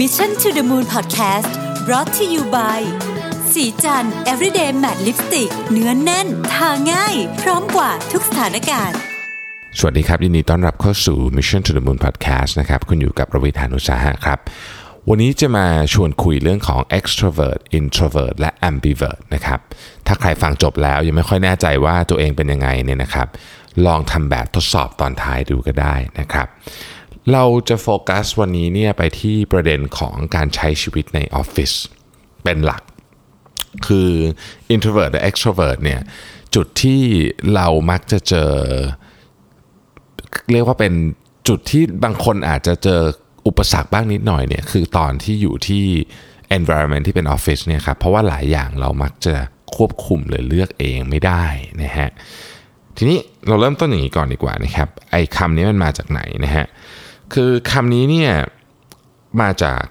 Mission to the Moon Podcast brought to you by สีจัน everyday matte lipstick เนื้อนแน่น ทาง่าย พร้อมกว่าทุกสถานการณ์ สวัสดีครับ ยินดีต้อนรับเข้าสู่ Mission to the Moon Podcast นะครับ คุณอยู่กับประวิทานุสาหะครับ วันนี้จะมาชวนคุยเรื่องของ extrovert introvert และ ambivert นะครับ ถ้าใครฟังจบแล้วยังไม่ค่อยแน่ใจว่าตัวเองเป็นยังไงเนี่ยนะครับ ลองทำแบบทดสอบตอนท้ายดูก็ได้นะครับ เราจะโฟกัสวันนี้เนี่ยไปที่ประเด็นของการใช้ชีวิตในออฟฟิศเป็นหลัก คือ introvert และ extrovert เนี่ยจุดที่เรามักจะเจอ เรียกว่าเป็นจุดที่บางคนอาจจะเจออุปสรรคบ้างนิดหน่อยเนี่ยคือตอนที่อยู่ที่ environment ที่เป็นออฟฟิศเนี่ยครับเพราะว่าหลายอย่างเรามักจะควบคุมหรือเลือกเองไม่ได้นะฮะทีนี้เราเริ่มต้นอย่างนี้ก่อนดีกว่านะครับไอ้คำนี้มันมาจากไหนนะฮะ คือคำนี้เนี่ยมาจาก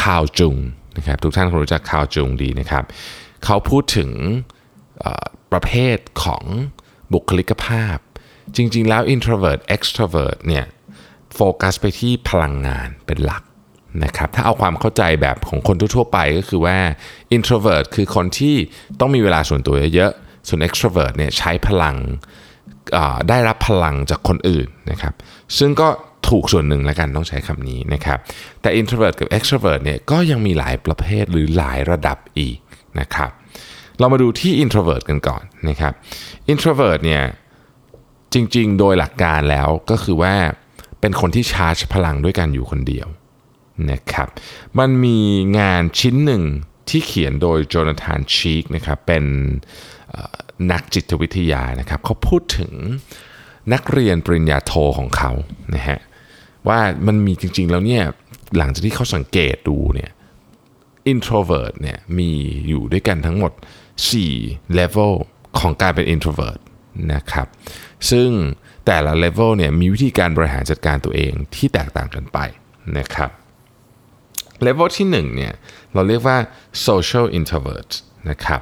คาวจุงนะครับทุกท่านคงรู้จักคาวจุงดีนะครับ เขาพูดถึงประเภทของบุคลิกภาพ จริง ๆ แล้ว introvert extrovert เนี่ยโฟกัสไปที่พลังงานเป็นหลักนะครับถ้าเอาความเข้าใจแบบของคนทั่วๆไปก็คือว่า introvert คือคนที่ต้องมีเวลาส่วนตัวเยอะๆ ส่วน extrovert เนี่ยใช้พลังได้รับพลังจากคนอื่นนะครับ ซึ่งก็ถูกส่วนหนึ่งแล้วกันต้องใช้คำนี้นะครับ แต่ introvert กับ extrovert เนี่ยก็ยังมีหลายประเภทหรือหลายระดับอีกนะครับ เรามาดูที่ introvert กันก่อนนะครับ introvert เนี่ยจริงๆ โดยหลักการแล้วก็คือว่าเป็นคนที่ชาร์จพลังด้วยกันอยู่คนเดียวนะครับ มันมีงานชิ้นหนึ่งที่เขียนโดยโจนาธานชีกนะครับเป็นนักจิตวิทยานะครับเขาพูดถึง นักเรียนปริญญาโทของเขานะฮะว่ามันมีจริงๆแล้วเนี่ยหลังจากที่เขาสังเกตดูเนี่ย introvert เนี่ยมีอยู่ด้วยกันทั้งหมด 4 level ของการเป็น introvert นะครับ ซึ่งแต่ละ level เนี่ยมีวิธีการบริหารจัดการตัวเองที่แตกต่างกันไปนะครับ level ที่1เนี่ยเราเรียกว่า social introvert นะครับ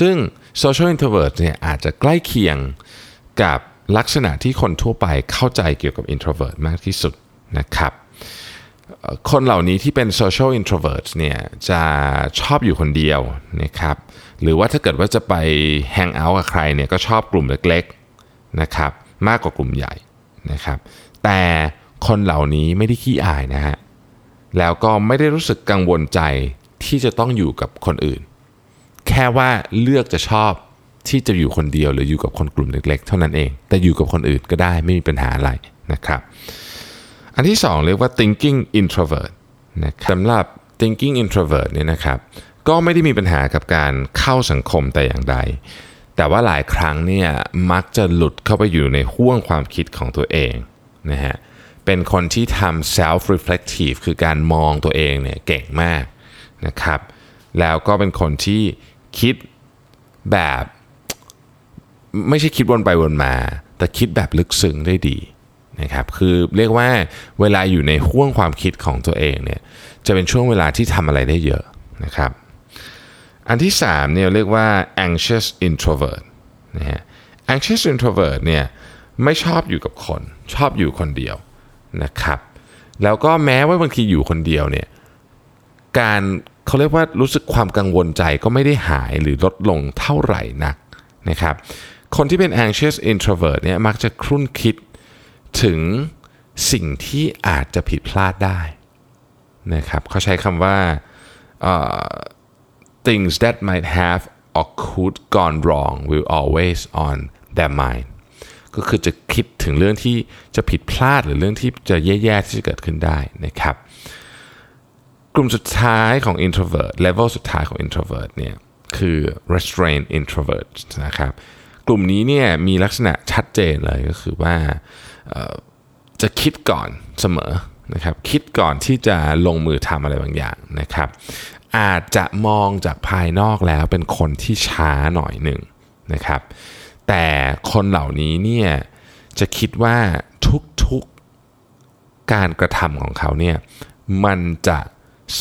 ซึ่ง social introvert เนี่ยอาจจะใกล้เคียงกับ ลักษณะที่คนทั่วไปเข้าใจเกี่ยวกับ introvert มากที่สุดนะครับคนเหล่านี้ที่เป็น social introvert เนี่ยจะชอบอยู่คนเดียวนะครับหรือว่าถ้าเกิดว่าจะไป hang out กับใครเนี่ยก็ชอบกลุ่มเล็กๆนะครับมากกว่ากลุ่มใหญ่นะครับแต่คนเหล่านี้ไม่ได้ขี้อายนะฮะแล้วก็ไม่ได้รู้สึกกังวลใจที่จะต้องอยู่กับคนอื่น แค่ว่าเลือกจะชอบ ที่จะอยู่คนเดียวหรืออยู่กับคนกลุ่มเล็กๆ เท่านั้นเอง แต่อยู่กับคนอื่นก็ได้ไม่มีปัญหาอะไรนะครับ อันที่สองเรียกว่า thinking introvert นะสำหรับ thinking introvert เนี่ยนะครับ ก็ไม่ได้มีปัญหากับการเข้าสังคมแต่อย่างใด แต่ว่าหลายครั้งเนี่ยมักจะหลุดเข้าไปอยู่ในห่วงความคิดของตัวเองนะฮะ เป็นคนที่ทำ self reflective คือการมองตัวเองเนี่ยเก่งมากนะครับ แล้วก็เป็นคนที่คิดแบบ ไม่ใช่คิดวนไปวนมา แต่คิดแบบลึกซึ้งได้ดีนะครับคือเรียกว่าเวลาอยู่ในห่วงความคิดของตัวเองเนี่ยจะเป็นช่วงเวลาที่ทำอะไรได้เยอะนะครับอันที่3เนี่ยเรียกว่า anxious introvert นะฮะ anxious introvert เนี่ยไม่ชอบอยู่กับคนชอบอยู่คนเดียวนะครับแล้วก็แม้ว่าบางทีอยู่คนเดียวเนี่ยการเขาเรียกว่ารู้สึกความกังวลใจก็ไม่ได้หายหรือลดลงเท่าไหร่นักนะครับ คนที่เป็น anxious introvert เนี่ยมักจะครุ่นคิดถึงสิ่งที่อาจจะผิดพลาดได้นะครับเขาใช้คำว่าเอ่อ things that might have or could gone wrong will always on their mind ก็คือจะคิดถึงเรื่องที่จะผิดพลาดหรือเรื่องที่จะแย่ๆที่จะเกิดขึ้นได้นะครับ กลุ่มสุดท้ายของ introvert level สุดท้ายของ introvert เนี่ยคือ restrained introvert นะครับ กลุ่มนี้เนี่ยมีลักษณะชัดเจนเลยก็คือว่าจะคิดก่อนเสมอนะครับคิดก่อนที่จะลงมือทำอะไรบางอย่างนะครับ อาจจะมองจากภายนอกแล้วเป็นคนที่ช้าหน่อยหนึ่งนะครับ แต่คนเหล่านี้เนี่ยจะคิดว่าทุกๆการกระทำของเขาเนี่ยมันจะ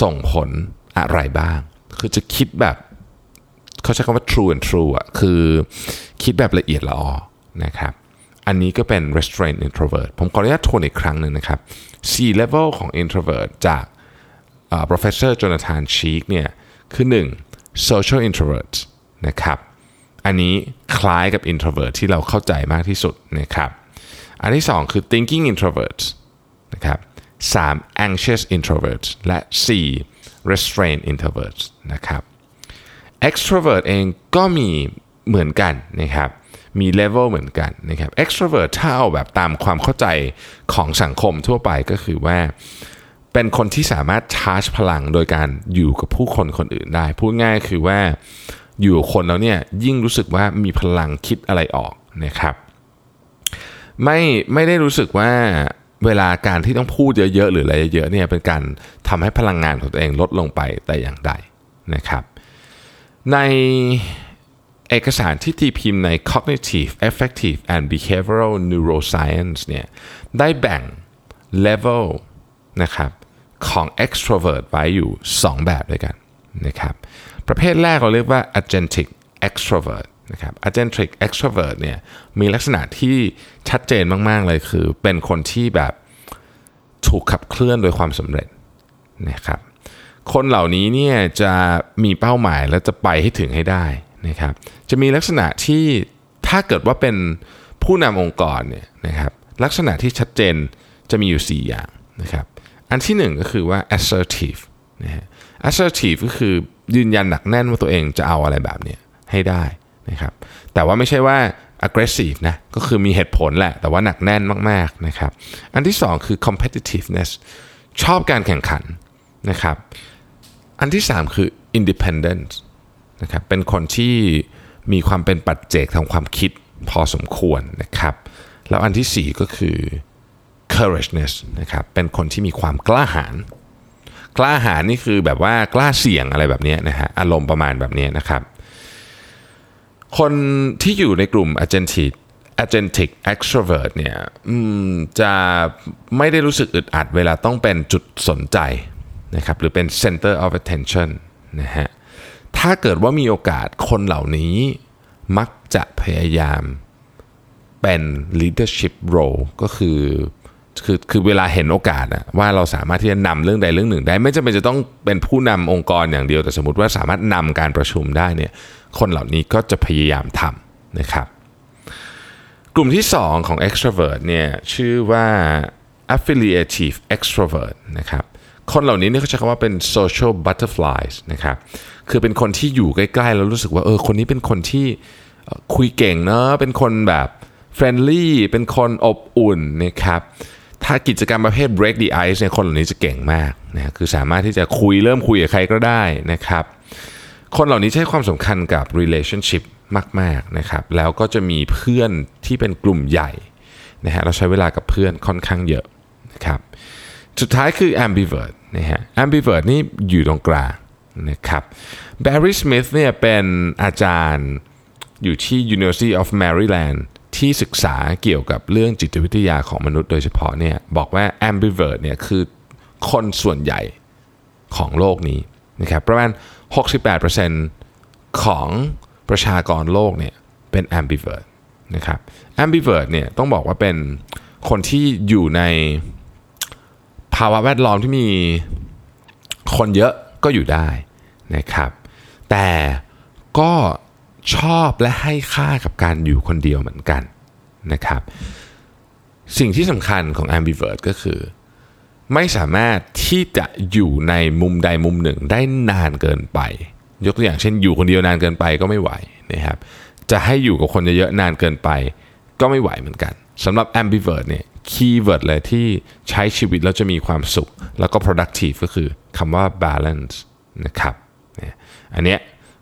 ส่งผลอะไรบ้าง คือจะคิดแบบเขาใช้คำว่า true and true อะคือ คิดแบบละเอียดละออนะครับ อันนี้ก็เป็น restrained introvert ผมขออนุญาตทวนอีกครั้งหนึ่งนะครับ C level ของ introvert จาก professor Jonathan Cheek เนี่ยคือ 1. social introvert นะครับ อันนี้คล้ายกับ introvert ที่เราเข้าใจมากที่สุดนะครับ อันที่ 2 คือ thinking introvert นะครับ 3. anxious introvert และ 4. restrained introvert นะครับ extrovert เองก็มี เหมือนกันนะครับมีเลเวลเหมือนกันนะครับ extrovert ถ้าเอาแบบตามความเข้าใจของสังคมทั่วไปก็คือว่า เป็นคนที่สามารถชาร์จพลังโดยการอยู่กับผู้คนคนอื่นได้ พูดง่ายคือว่าอยู่คนแล้วเนี่ยยิ่งรู้สึกว่ามีพลังคิดอะไรออกนะครับ ไม่ไม่ได้รู้สึกว่าเวลาการที่ต้องพูดเยอะๆหรืออะไรเยอะๆเนี่ยเป็นการทำให้พลังงานของตัวเองลดลงไปแต่อย่างใดนะครับ ใน เอกสารที่ตีพิมพ์ใน Cognitive Affective and Behavioral Neuroscience เนี่ยได้แบ่ง level นะครับของ extrovert ไว้อยู่ 2 แบบด้วยกันนะครับประเภทแรกเราเรียกว่า agentic extrovert นะครับ agentic extrovert เนี่ยมีลักษณะที่ชัดเจนมาก ๆ เลยคือ เป็นคนที่แบบถูกขับเคลื่อนโดยความสำเร็จนะครับคนเหล่านี้เนี่ยจะมีเป้าหมายและจะไปให้ถึงให้ได้ นะครับจะมีลักษณะที่ถ้าเกิดว่าเป็นผู้นำองค์กรเนี่ยนะครับลักษณะที่ชัดเจนจะมีอยู่ 4 อย่างนะครับอันที่หนึ่งก็คือว่า assertive นะฮะ assertive ก็คือยืนยันหนักแน่นว่าตัวเองจะเอาอะไรแบบนี้ให้ได้นะครับแต่ว่าไม่ใช่ว่า aggressive นะก็คือมีเหตุผลแหละ แต่ว่าหนักแน่นมากๆนะครับอันที่สองคือ competitiveness ชอบการแข่งขันนะครับอันที่สามคือ independent นะครับเป็นคนที่มีความเป็นปัจเจกทางความคิดพอสมควรนะครับ แล้วอันที่สี่ก็คือ courageousness นะครับเป็นคนที่มีความกล้าหาญกล้าหาญนี่คือแบบว่ากล้าเสี่ยงอะไรแบบนี้นะฮะอารมณ์ประมาณแบบนี้นะครับ คนที่อยู่ในกลุ่ม agentic agentic extrovert เนี่ยจะไม่ได้รู้สึกอึดอัดเวลาต้องเป็นจุดสนใจนะครับหรือเป็น center of attention นะฮะ ถ้าเกิดว่ามีโอกาสคนเหล่านี้มักจะพยายามเป็น leadership role ก็คือคือคือเวลาเห็นโอกาสอะว่าเราสามารถที่จะนำเรื่องใดเรื่องหนึ่งได้ ไม่จำเป็นจะต้องเป็นผู้นำองค์กรอย่างเดียว แต่สมมติว่าสามารถนำการประชุมได้เนี่ยคนเหล่านี้ก็จะพยายามทำนะครับ กลุ่มที่ 2 ของ extrovert เนี่ยชื่อว่า affiliative extrovert นะครับ คนเหล่านี้เนี่ยเขาใช้คำว่าเป็น social butterflies นะครับ คือเป็นคนที่อยู่ใกล้ๆ แล้วรู้สึกว่าเออคนนี้เป็นคนที่คุยเก่งเนาะ เป็นคนแบบfriendly เป็นคนอบอุ่นนะครับถ้ากิจกรรมประเภท break the ice เนี่ยคนเหล่านี้จะเก่งมากนะคือสามารถที่จะคุยเริ่มคุยกับใครก็ได้นะครับ คนเหล่านี้ให้ความสำคัญกับ relationship มากๆนะครับ แล้วก็จะมีเพื่อนที่เป็นกลุ่มใหญ่นะฮะเราใช้เวลากับเพื่อนค่อนข้างเยอะนะครับ สุดท้ายคือ ambivert นะฮะ ambivert นี่อยู่ตรงกลางนะครับ Barry Smith เนี่ยเป็นอาจารย์อยู่ที่ University of Maryland ที่ศึกษาเกี่ยวกับเรื่องจิตวิทยาของมนุษย์โดยเฉพาะเนี่ยบอกว่า ambivert เนี่ยคือคนส่วนใหญ่ของโลกนี้นะครับประมาณ 68%ของประชากรโลกเนี่ยเป็น ambivert นะครับ ambivert เนี่ยต้องบอกว่าเป็นคนที่อยู่ใน ภาวะแวดล้อมที่มีคนเยอะก็อยู่ได้นะครับ แต่ก็ชอบและให้ค่ากับการอยู่คนเดียวเหมือนกันนะครับ สิ่งที่สำคัญของ ambivert ก็คือ ไม่สามารถที่จะอยู่ในมุมใดมุมหนึ่งได้นานเกินไป ยกตัวอย่างเช่นอยู่คนเดียวนานเกินไปก็ไม่ไหวนะครับ จะให้อยู่กับคนเยอะๆนานเกินไป ก็ไม่ไหวเหมือนกัน สำหรับ ambivert เนี่ยkeyword เลยที่ใช้ชีวิตแล้วจะมีความสุข แล้วก็ productive ก็คือคำว่า balance นะครับอันเนี้ย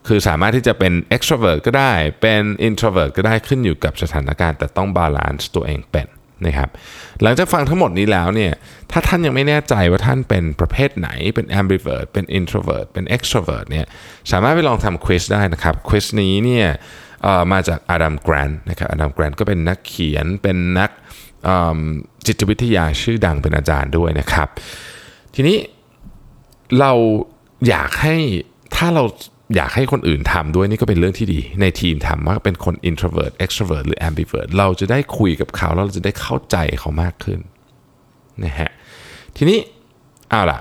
คือสามารถที่จะเป็น extrovert ก็ได้ เป็น introvert ก็ได้ขึ้นอยู่กับสถานการณ์ แต่ต้อง balance ตัวเองเป็นนะครับหลังจากฟังทั้งหมดนี้แล้วเนี่ยถ้าท่านยังไม่แน่ใจว่าท่านเป็นประเภทไหนเป็น ambivert เป็น introvert เป็น extrovert เนี่ยสามารถไปลองทำ quiz ได้นะครับ quiz นี้เนี่ย มาจากอาดัมแกรนนะครับอาดัมแกรนก็เป็นนักเขียนเป็นนักจิตวิทยาชื่อดังเป็นอาจารย์ด้วยนะครับ ทีนี้เราอยากให้ถ้าเราอยากให้คนอื่นทำด้วยนี่ก็เป็นเรื่องที่ดี ในทีมทำว่าเป็นคน introvert extrovert หรือ ambivert เราจะได้คุยกับเขาแล้วเราจะได้เข้าใจเขามากขึ้นนะฮะทีนี้เอาล่ะ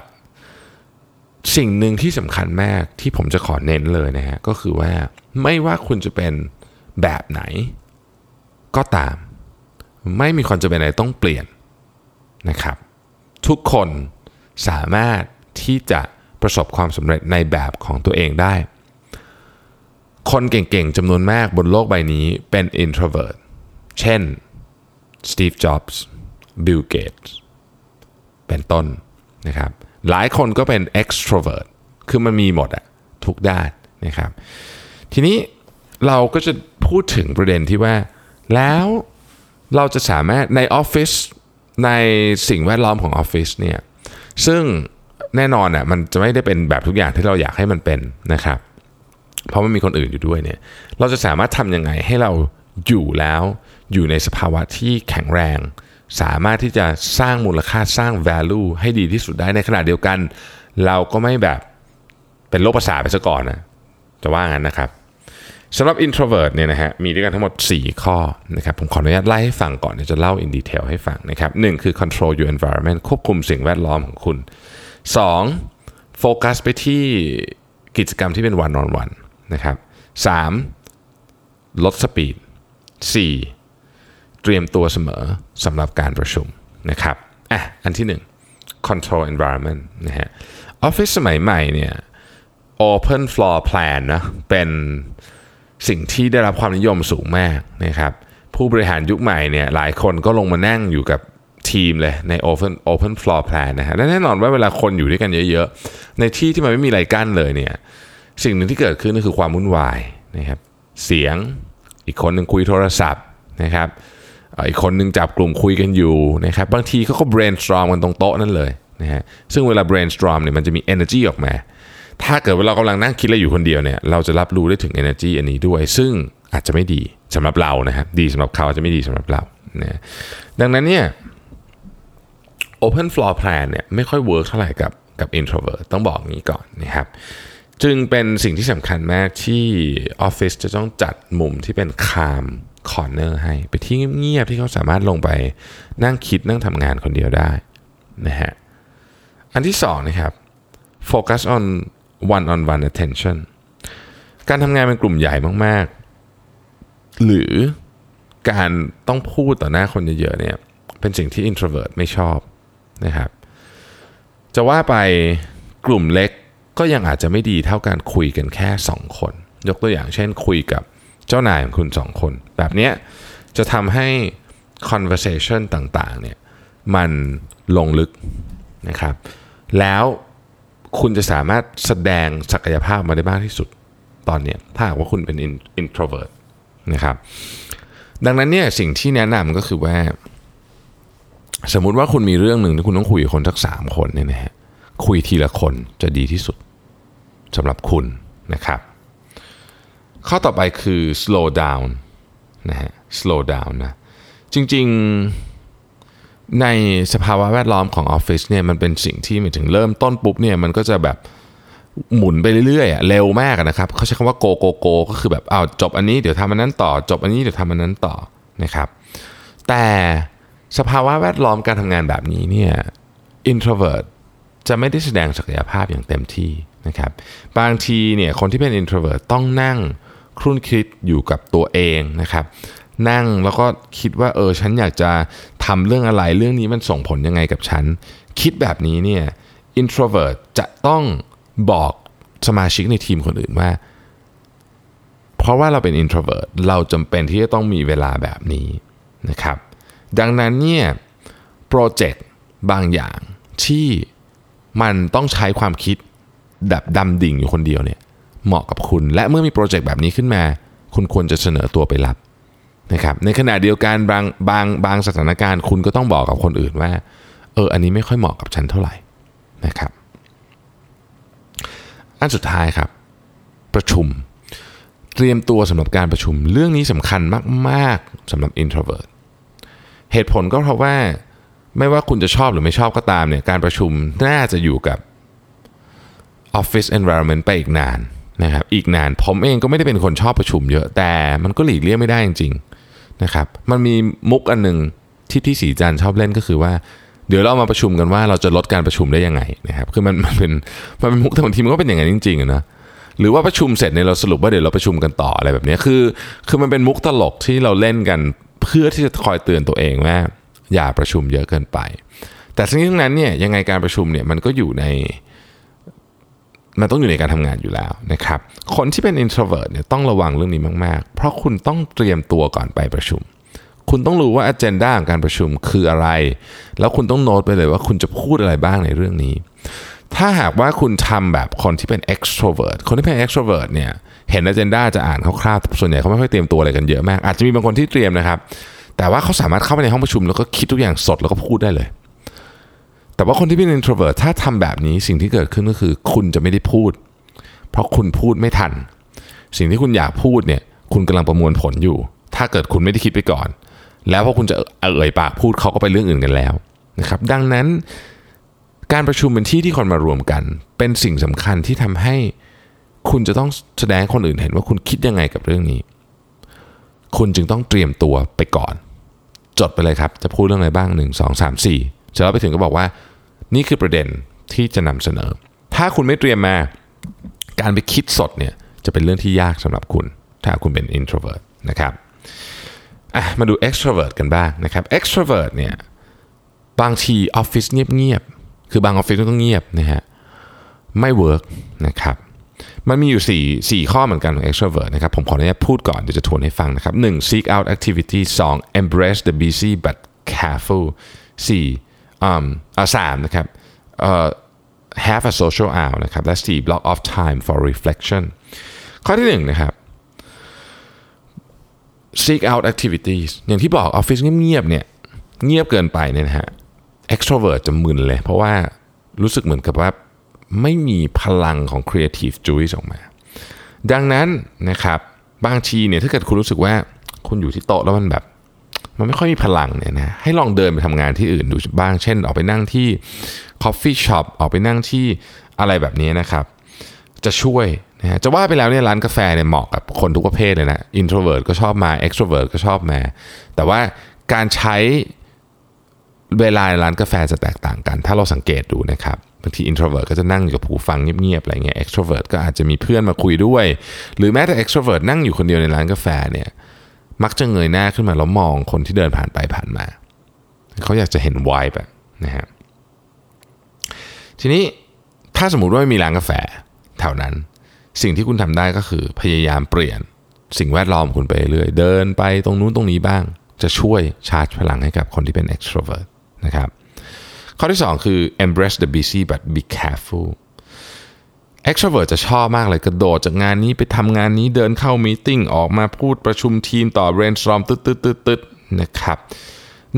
สิ่งหนึ่งที่สำคัญมากที่ผมจะขอเน้นเลยนะฮะก็คือว่าไม่ว่าคุณจะเป็น แบบไหน ก็ตาม ไม่มีความจำเป็นอะไรต้องเปลี่ยนนะครับ ทุกคนสามารถที่จะประสบความสำเร็จในแบบของตัวเองได้ คนเก่งๆจำนวนมากบนโลกใบนี้เป็น introvert เช่น Steve Jobs Bill Gates เป็นต้นนะครับ หลายคนก็เป็น extrovert คือมันมีหมดอะทุกด้านนะครับ ทีนี้ เราก็จะพูดถึงประเด็นที่ว่า แล้วเราจะสามารถในออฟฟิศในสิ่งแวดล้อมของออฟฟิศเนี่ยซึ่งแน่นอนอะมันจะไม่ได้เป็นแบบทุกอย่างที่เราอยากให้มันเป็นนะครับ เพราะมันมีคนอื่นอยู่ด้วยเนี่ยเราจะสามารถทำยังไงให้เราอยู่แล้วอยู่ในสภาวะที่แข็งแรง สามารถที่จะสร้างมูลค่าสร้าง value ให้ดีที่สุดได้ในขณะเดียวกัน เราก็ไม่แบบเป็นโรคประสาทไปซะก่อนนะจะว่างั้นนะครับ สำหรับ introvert เนี่ยนะฮะมีด้วยกันทั้งหมด 4 ข้อนะครับผมขออนุญาตไล่ให้ฟังก่อนเดี๋ยวจะเล่า in detail ให้ฟังนะครับหคือ control your environment ควบคุมสิ่งแวดล้อมของคุณ 2. โฟกัสไปที่กิจกรรมที่เป็น one on one นะครับ 3. ลดสปีด 4. เตรียมตัวเสมอสำหรับการประชุมนะครับอะอันที่ 1 control environment นะฮะออฟฟิศสมัยใหม่เนี่ย open floor plan นะเป็น สิ่งที่ได้รับความนิยมสูงมากนะครับผู้บริหารยุคใหม่เนี่ยหลายคนก็ลงมานั่งอยู่กับทีมเลยใน open open floor plan นะฮะและแน่นอนว่าเวลาคนอยู่ด้วยกันเยอะๆ ในที่ที่มันไม่มีอะไรกั้นเลยเนี่ยสิ่งหนึ่งที่เกิดขึ้นก็คือความวุ่นวายนะครับเสียงอีกคนหนึ่งคุยโทรศัพท์นะครับอีกคนหนึ่งจับกลุ่มคุยกันอยู่นะครับบางทีเขาก็ brainstorm กันตรงโต๊ะนั่นเลยนะฮะซึ่งเวลา brainstorm เนี่ยมันจะมี energy ออกมา ถ้าเกิดว่าเรากำลังนั่งคิดอะไรอยู่คนเดียวเนี่ยเราจะรับรู้ได้ถึง energy อันนี้ด้วย ซึ่งอาจจะไม่ดีสำหรับเรานะครับดีสำหรับเขาอาจจะไม่ดีสำหรับเรานะดังนั้นเนี่ย Open Floor Plan เนี่ยไม่ค่อยเวิร์กเท่าไหร่กับกับ introvert ต้องบอกงี้ก่อนนะครับจึงเป็นสิ่งที่สำคัญมากที่ออฟฟิศจะต้องจัดมุมที่เป็นคามคอร์เนอร์ให้ ไปที่เงียบๆที่เขาสามารถลงไปนั่งคิดนั่งทำงานคนเดียวได้นะฮะอันที่สองนะครับ focus on one on one attention การทำงานเป็นกลุ่มใหญ่มาก ๆ หรือการต้องพูดต่อหน้าคนเยอะ ๆ เนี่ย เป็นสิ่งที่ introvert ไม่ชอบนะครับ จะว่าไปกลุ่มเล็กก็ยังอาจจะไม่ดีเท่าการคุยกันแค่ 2 คน ยกตัวอย่างเช่นคุยกับเจ้านายของคุณ 2 คน แบบนี้จะทำให้ conversation ต่าง ๆ เนี่ย มันลงลึกนะครับ แล้ว คุณจะสามารถแสดงศักยภาพมาได้มากที่สุดตอนนี้ถ้าหากว่าคุณเป็น introvert นะครับดังนั้นเนี่ยสิ่งที่แนะนำก็คือว่า สมมุติว่าคุณมีเรื่องหนึ่งที่คุณต้องคุยกับคนสักสามคนเนี่ยนะฮะคุยทีละคนจะดีที่สุดสำหรับคุณนะครับ ข้อต่อไปคือ slow down นะฮะ slow down นะจริงๆ ในสภาวะแวดล้อมของออฟฟิศเนี่ยมันเป็นสิ่งที่หมายถึงเริ่มต้นปุ๊บเนี่ยมันก็จะแบบหมุนไปเรื่อยๆเร็วมากนะครับเขาใช้คำว่า go go go ก็คือแบบเอาจบอันนี้เดี๋ยวทำอันนั้นต่อ จบอันนี้เดี๋ยวทำอันนั้นต่อนะครับแต่สภาวะแวดล้อมการทำงานแบบนี้เนี่ย introvert จะไม่ได้แสดงศักยภาพอย่างเต็มที่นะครับบางทีเนี่ยคนที่เป็น introvert ต้องนั่งครุ่นคิดอยู่กับตัวเองนะครับ นั่งแล้วก็คิดว่าเออฉันอยากจะทำเรื่องอะไรเรื่องนี้มันส่งผลยังไงกับฉัน คิดแบบนี้เนี่ย introvert จะต้องบอกสมาชิกในทีมคนอื่นว่า เพราะว่าเราเป็น introvert เราจำเป็นที่จะต้องมีเวลาแบบนี้นะครับ ดังนั้นเนี่ยโปรเจกต์บางอย่างที่มันต้องใช้ความคิดแบบดำดิ่งอยู่คนเดียวเนี่ยเหมาะกับคุณและเมื่อมีโปรเจกต์แบบนี้ขึ้นมา คุณควรจะเสนอตัวไปรับ นะครับในขณะเดียวกันบางบางบางสถานการณ์คุณก็ต้องบอกกับคนอื่นว่าเอออันนี้ไม่ค่อยเหมาะกับฉันเท่าไหร่นะครับ อันสุดท้ายครับ ประชุม เตรียมตัวสำหรับการประชุม เรื่องนี้สำคัญมากๆสำหรับ introvert เหตุผลก็เพราะว่าไม่ว่าคุณจะชอบหรือไม่ชอบก็ตามเนี่ยการประชุมน่าจะอยู่กับ Office Environment ไปอีกนานนะครับอีกนานผมเองก็ไม่ได้เป็นคนชอบประชุมเยอะแต่มันก็หลีกเลี่ยงไม่ได้จริงๆ นะครับมันมีมุกอันหนึ่งที่ที่สีจันชอบเล่นก็คือว่า เดี๋ยวเรามาประชุมกันว่าเราจะลดการประชุมได้ยังไงนะครับคือมันมันเป็นมันเป็นมุกแต่บางทีมันก็เป็นอย่างนั้นจริงๆนะหรือว่าประชุมเสร็จเนี่ยเราสรุปว่าเดี๋ยวเราประชุมกันต่ออะไรแบบนี้คือ คือมันเป็นมุกตลกที่เราเล่นกันเพื่อที่จะคอยเตือนตัวเองว่าอย่าประชุมเยอะเกินไป แต่ทั้งนี้ทั้งนั้นเนี่ยยังไงการประชุมเนี่ยมันก็อยู่ใน มันต้องอยู่ในการทำงานอยู่แล้วนะครับ คนที่เป็น introvert เนี่ยต้องระวังเรื่องนี้มาก ๆ เพราะคุณต้องเตรียมตัวก่อนไปประชุม คุณต้องรู้ว่า agenda ของการประชุมคืออะไร แล้วคุณต้องโน้ตไปเลยว่าคุณจะพูดอะไรบ้างในเรื่องนี้ ถ้าหากว่าคุณทำแบบคนที่เป็น extrovert คนที่เป็น extrovert เนี่ยเห็น agenda จะอ่านคร่าวๆส่วนใหญ่เขาไม่ค่อยเตรียมตัวอะไรกันเยอะมาก อาจจะมีบางคนที่เตรียมนะครับ แต่ว่าเขาสามารถเข้าไปในห้องประชุมแล้วก็คิดทุกอย่างสดแล้วก็พูดได้เลย แต่ว่าคนที่เป็น introvert ถ้าทำแบบนี้สิ่งที่เกิดขึ้นก็คือ คุณจะไม่ได้พูด เพราะคุณพูดไม่ทัน สิ่งที่คุณอยากพูดเนี่ยคุณกำลังประมวลผลอยู่ ถ้าเกิดคุณไม่ได้คิดไปก่อน แล้วพอคุณจะเอ่ยปากพูดเขาก็ไปเรื่องอื่นกันแล้วนะครับดังนั้นการประชุมเป็นที่ที่คนมารวมกัน เป็นสิ่งสำคัญที่ทำให้คุณจะต้องแสดงคนอื่นเห็นว่าคุณคิดยังไงกับเรื่องนี้ คุณจึงต้องเตรียมตัวไปก่อน จดไปเลยครับ จะพูดเรื่องอะไรบ้าง 1 2 3 4 จะแล้วไปถึงก็บอกว่า นี่คือประเด็นที่จะนำเสนอ ถ้าคุณไม่เตรียมมาการไปคิดสดเนี่ยจะเป็นเรื่องที่ยากสำหรับคุณ ถ้าคุณเป็น introvert นะครับมาดู extrovert กันบ้างนะครับ extrovert เนี่ยบางทีออฟฟิศเงียบๆ คือบางออฟฟิศต้องเงียบนะฮะ ไม่ work นะครับ มันมีอยู่ 4 4 ข้อเหมือนกันของ extrovert นะครับ ผมขออนุญาตพูดก่อน เดี๋ยวจะทวนให้ฟังนะครับ 1. seek out activity 2. embrace the busy but careful 4. อ่าสามนะครับเอ่อ have a social hour นะครับและ 4. block of time for reflection ข้อที่1นะครับ seek out activities อย่างที่บอกออฟฟิศเงียบๆเนี่ยเงียบเกินไปเนี่ยนะฮะ extrovert จะมึนเลย เพราะว่ารู้สึกเหมือนกับว่าไม่มีพลังของ creative juice ออกมา ดังนั้นนะครับบางทีเนี่ยถ้าเกิดคุณรู้สึกว่าคุณอยู่ที่โต๊ะแล้วมันแบบ มันไม่ค่อยมีพลังเนี่ยนะให้ลองเดินไปทำงานที่อื่นดูบ้าง เช่น ออกไปนั่งที่ coffee shop ออกไปนั่งที่อะไรแบบนี้นะครับ จะช่วยนะฮะจะว่าไปแล้วเนี่ยร้านกาแฟเนี่ยเหมาะกับคนทุกประเภทเลยนะ introvert ก็ชอบมา extrovert ก็ชอบมา แต่ว่าการใช้เวลาในร้านกาแฟจะแตกต่างกัน ถ้าเราสังเกตดูนะครับบางที introvert ก็จะนั่งอยู่กับหูฟังเงียบๆอะไรเงี้ย extrovert ก็อาจจะมีเพื่อนมาคุยด้วย หรือแม้แต่ extrovert นั่งอยู่คนเดียวในร้านกาแฟเนี่ย มักจะเงยหน้าขึ้นมาแล้วมองคนที่เดินผ่านไปผ่านมา เขาอยากจะเห็นวายแบบนะฮะทีนี้ถ้าสมมติว่าไม่มีร้านกาแฟแถวนั้น สิ่งที่คุณทำได้ก็คือพยายามเปลี่ยนสิ่งแวดล้อมคุณไปเรื่อยเดินไปตรงนู้นตรงนี้บ้าง จะช่วยชาร์จพลังให้กับคนที่เป็น extrovert นะครับข้อที่ 2 คือ embrace the busy but be careful extrovert จะชอบมากเลยกระโดดจากงานนี้ไปทำงานนี้เดินเข้ามีติ้งออกมาพูดประชุมทีมต่อ brainstorm ตึ๊ดตึ๊ดตึ๊ดตึ๊ดนะครับ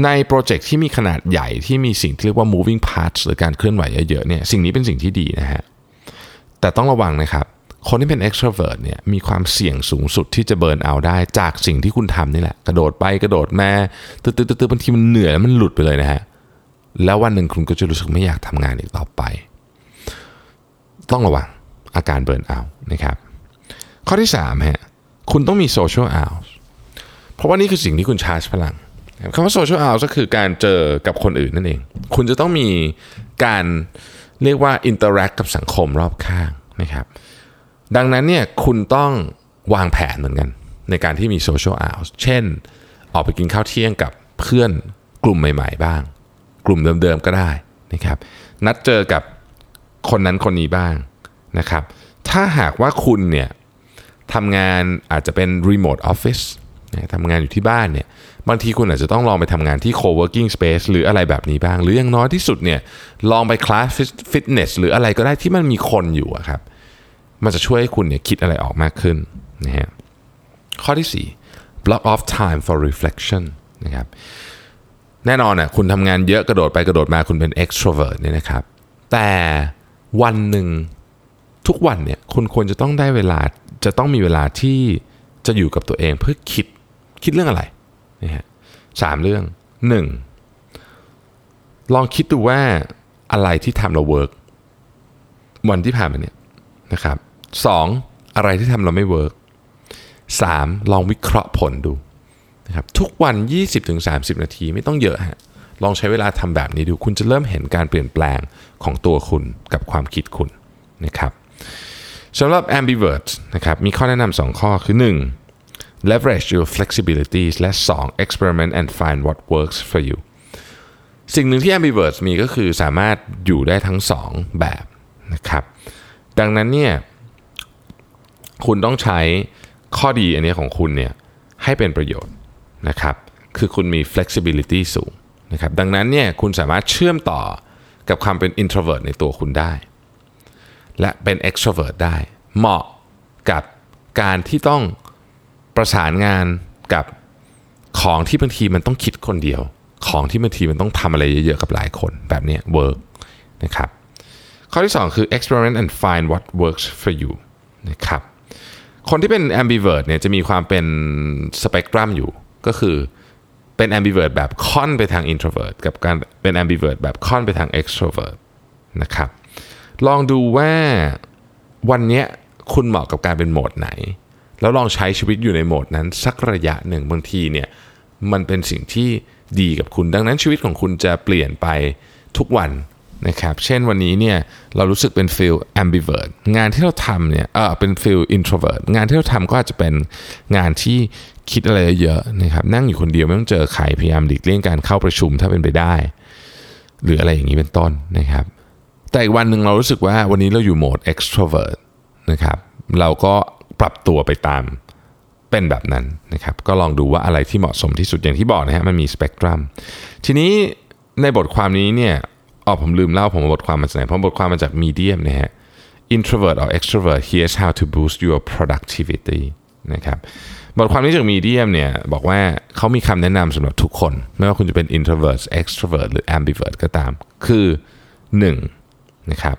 ในโปรเจกต์ที่มีขนาดใหญ่ที่มีสิ่งที่เรียกว่า moving parts หรือการเคลื่อนไหวเยอะๆเนี่ยสิ่งนี้เป็นสิ่งที่ดีนะฮะแต่ต้องระวังนะครับ คนที่เป็น extrovert เนี่ยมีความเสี่ยงสูงสุดที่จะเบิร์นเอาได้จากสิ่งที่คุณทำนี่แหละ กระโดดไปกระโดดมาตึ๊ดตึ๊ดตึ๊ดบางทีมันเหนื่อยแล้วมันหลุดไปเลยนะฮะแล้ววันหนึ่งคุณก็จะรู้สึกไม่อยากทำงานอีกต่อไป ต้องระวัง อาการ burnout นะครับ ข้อที่3ฮะคุณต้องมี social hour เพราะว่านี่คือสิ่งที่คุณชาร์จพลังคำว่า social hour ก็คือการเจอกับคนอื่นนั่นเอง คุณจะต้องมีการเรียกว่า interact กับสังคมรอบข้างนะครับ ดังนั้นเนี่ยคุณต้องวางแผนเหมือนกัน ในการที่มี social hourเช่น ออกไปกินข้าวเที่ยงกับเพื่อนกลุ่มใหม่ ๆ บ้าง กลุ่มเดิมๆก็ได้นะครับ นัดเจอกับคนนั้นคนนี้บ้าง นะครับ ถ้าหากว่าคุณเนี่ยทำงานอาจจะเป็นรีโมทออฟฟิศทำงานอยู่ที่บ้านเนี่ยบางทีคุณอาจจะต้องลองไปทำงานที่ co-working space หรืออะไรแบบนี้บ้าง หรืออย่างน้อยที่สุดเนี่ยลองไปคลาสฟิตเนสหรืออะไรก็ได้ที่มันมีคนอยู่ครับ มันจะช่วยให้คุณเนี่ยคิดอะไรออกมากขึ้นนะฮะข้อที่ 4 block off time for reflection นะครับแน่นอนอะคุณทำงานเยอะกระโดดไปกระโดดมาคุณเป็น extrovert เนี่ยนะครับ แต่วันหนึ่ง ทุกวันเนี่ยคุณควรจะต้องได้เวลาจะต้องมีเวลาที่จะอยู่กับตัวเองเพื่อคิดคิดเรื่องอะไรนะฮะสามเรื่องหนึ่งลองคิดดูว่าอะไรที่ทำแล้ว work วันที่ผ่านมาเนี่ยนะครับสองอะไรที่ทำแล้วไม่ work สามลองวิเคราะห์ผลดูนะครับทุกวัน 20-30 นาทีไม่ต้องเยอะฮะลองใช้เวลาทำแบบนี้ดู คุณจะเริ่มเห็นการเปลี่ยนแปลงของตัวคุณกับความคิดคุณนะครับ สำหรับ ambivert นะครับมีข้อแนะนำสองข้อคือ 1. leverage your flexibilities และ 2. experiment and find what works for you สิ่งหนึ่งที่ ambivert มีก็คือสามารถอยู่ได้ทั้งสองแบบนะครับดังนั้นเนี่ยคุณต้องใช้ข้อดีอันนี้ของคุณเนี่ยให้เป็นประโยชน์นะครับคือคุณมี flexibility สูงนะครับดังนั้นเนี่ยคุณสามารถเชื่อมต่อกับความเป็น introvert ในตัวคุณได้ และเป็น extrovert ได้ เหมาะกับการที่ต้องประสานงานกับของที่บางทีมันต้องคิดคนเดียว ของที่บางทีมันต้องทำอะไรเยอะๆกับหลายคนแบบนี้ work นะครับข้อที่ 2 คือ experiment and find what works for you นะครับคนที่เป็น ambivert เนี่ยจะมีความเป็นสเปกตรัมอยู่ก็คือเป็น ambivert แบบค่อนไปทาง introvert กับการเป็น ambivert แบบค่อนไปทาง extrovert นะครับ ลองดูว่าวันนี้คุณเหมาะกับการเป็นโหมดไหน แล้วลองใช้ชีวิตอยู่ในโหมดนั้น สักระยะหนึ่งบางทีเนี่ยมันเป็นสิ่งที่ดีกับคุณ ดังนั้นชีวิตของคุณจะเปลี่ยนไปทุกวันนะครับ เช่นวันนี้เนี่ยเรารู้สึกเป็นฟิล ambivert งานที่เราทำเนี่ยเออเป็นฟิล introvert งานที่เราทำก็อาจจะเป็นงานที่คิดอะไรเยอะนะครับนั่งอยู่คนเดียวไม่ต้องเจอใครพยายามหลีกเลี่ยงการเข้าประชุมถ้าเป็นไปได้ หรืออะไรอย่างนี้เป็นต้นนะครับ แต่อีกวันหนึ่งเรารู้สึกว่าวันนี้เราอยู่โหมด extrovert นะครับเราก็ปรับตัวไปตามเป็นแบบนั้นนะครับก็ลองดูว่าอะไรที่เหมาะสมที่สุดอย่างที่บอกนะฮะมันมีสเปกตรัมทีนี้ในบทความนี้เนี่ยอ๋อผมลืมเล่าผมาบทความมาจากไหนเพราะบทความมาจาก Medium นะฮะ introvert or extrovert here's how to boost your productivity นะครับบทความนี้จาก Medium เนี่ยบอกว่าเขามีคำแนะนำสำหรับทุกคน ไม่ว่าคุณจะเป็น introvert extrovert หรือ ambivert ก็ตาม คือ 1. นะครับ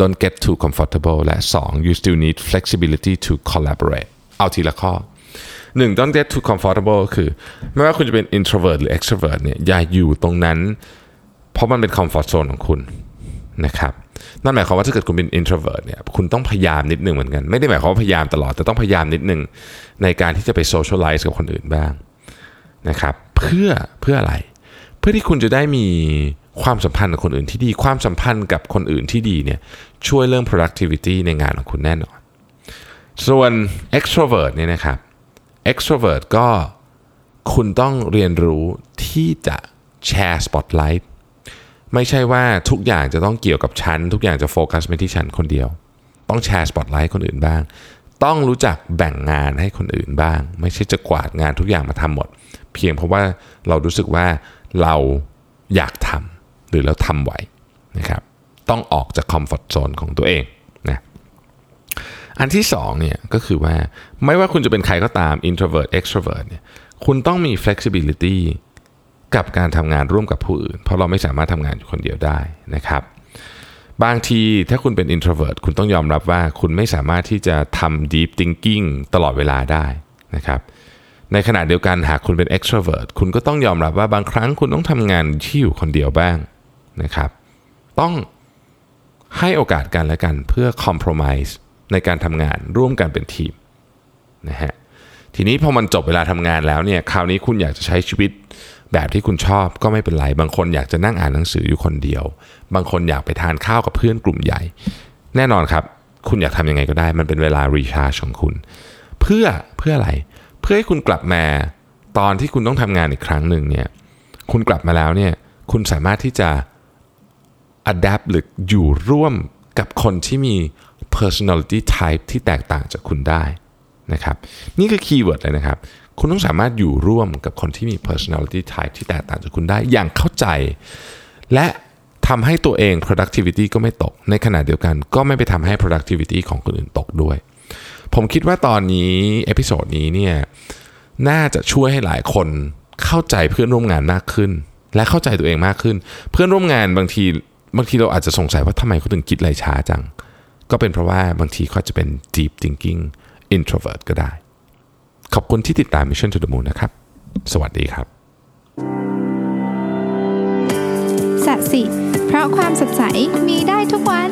don't get too comfortable และ 2. you still need flexibility to collaborate เอาทีละข้อ 1. don't get too comfortable คือ ไม่ว่าคุณจะเป็น introvert หรือ extrovert เนี่ยอย่าอยู่ตรงนั้น เพราะมันเป็น comfort zone ของคุณนะครับนั่นหมายความว่าถ้าเกิดคุณเป็น introvert เนี่ยคุณต้องพยายามนิดนึงเหมือนกัน ไม่ได้หมายความว่าพยายามตลอด แต่ต้องพยายามนิดนึงในการที่จะไป socialize กับคนอื่นบ้างนะครับเพื่อเพื่ออะไร เพื่อที่คุณจะได้มี ความสัมพันธ์กับคนอื่นที่ดี ความสัมพันธ์กับคนอื่นที่ดีเนี่ยช่วยเรื่อง productivity ในงานของคุณแน่นอน ส่วน extrovert เนี่ยนะครับ extrovert ก็คุณต้องเรียนรู้ที่จะแชร์ spotlight ไม่ใช่ว่าทุกอย่างจะต้องเกี่ยวกับฉัน ทุกอย่างจะโฟกัสไปที่ฉันคนเดียว ต้องแชร์สปอตไลท์คนอื่นบ้าง ต้องรู้จักแบ่งงานให้คนอื่นบ้าง ไม่ใช่จะกวาดงานทุกอย่างมาทำหมด เพียงเพราะว่าเรารู้สึกว่าเราอยากทำ หรือเราทำไหวนะครับต้องออกจากคอมฟอร์ทโซนของตัวเองนะอันที่สองเนี่ยก็คือว่าไม่ว่าคุณจะเป็นใครก็ตาม introvert extrovert เนี่ยคุณต้องมี flexibility กับการทำงานร่วมกับผู้อื่น เพราะเราไม่สามารถทำงานอยู่คนเดียวได้นะครับบางทีถ้าคุณเป็น introvert คุณต้องยอมรับว่าคุณไม่สามารถที่จะทำ deep thinking ตลอดเวลาได้นะครับในขณะเดียวกันหากคุณเป็น extrovert คุณก็ต้องยอมรับว่าบางครั้งคุณต้องทำงานที่อยู่คนเดียวบ้าง นะครับ ต้องให้โอกาสกันและกันเพื่อ compromise ในการทำงานร่วมกันเป็นทีมนะฮะทีนี้พอมันจบเวลาทำงานแล้วเนี่ยคราวนี้คุณอยากจะใช้ชีวิตแบบที่คุณชอบก็ไม่เป็นไร บางคนอยากจะนั่งอ่านหนังสืออยู่คนเดียว บางคนอยากไปทานข้าวกับเพื่อนกลุ่มใหญ่ แน่นอนครับ คุณอยากทำยังไงก็ได้ มันเป็นเวลา recharge ของคุณ เพื่อเพื่ออะไร เพื่อให้คุณกลับมาตอนที่คุณต้องทำงานอีกครั้งหนึ่งเนี่ยคุณกลับมาแล้วเนี่ยคุณสามารถที่จะ adapt หรืออยู่ร่วมกับคนที่มี personality type ที่แตกต่างจากคุณได้นะครับนี่คือ keyword เลยนะครับ คุณต้องสามารถอยู่ร่วมกับคนที่มี personality type ที่แตกต่างจากคุณได้อย่างเข้าใจ และทำให้ตัวเอง productivity ก็ไม่ตก ในขณะเดียวกันก็ไม่ไปทำให้ productivity ของคนอื่นตกด้วย ผมคิดว่าตอนนี้เอพิโซดนี้เนี่ยน่าจะช่วยให้หลายคนเข้าใจเพื่อนร่วมงานมากขึ้น และเข้าใจตัวเองมากขึ้น เพื่อนร่วมงานบางที บางทีเราอาจจะสงสัยว่าทำไมเขาถึงคิดอะไรช้าจัง ก็เป็นเพราะว่าบางทีเขาจะเป็น deep thinking introvert ก็ได้ ขอบคุณที่ติดตาม Mission to the Moon นะครับ สวัสดีครับสัสิ เพราะความสดใสมีได้ทุกวัน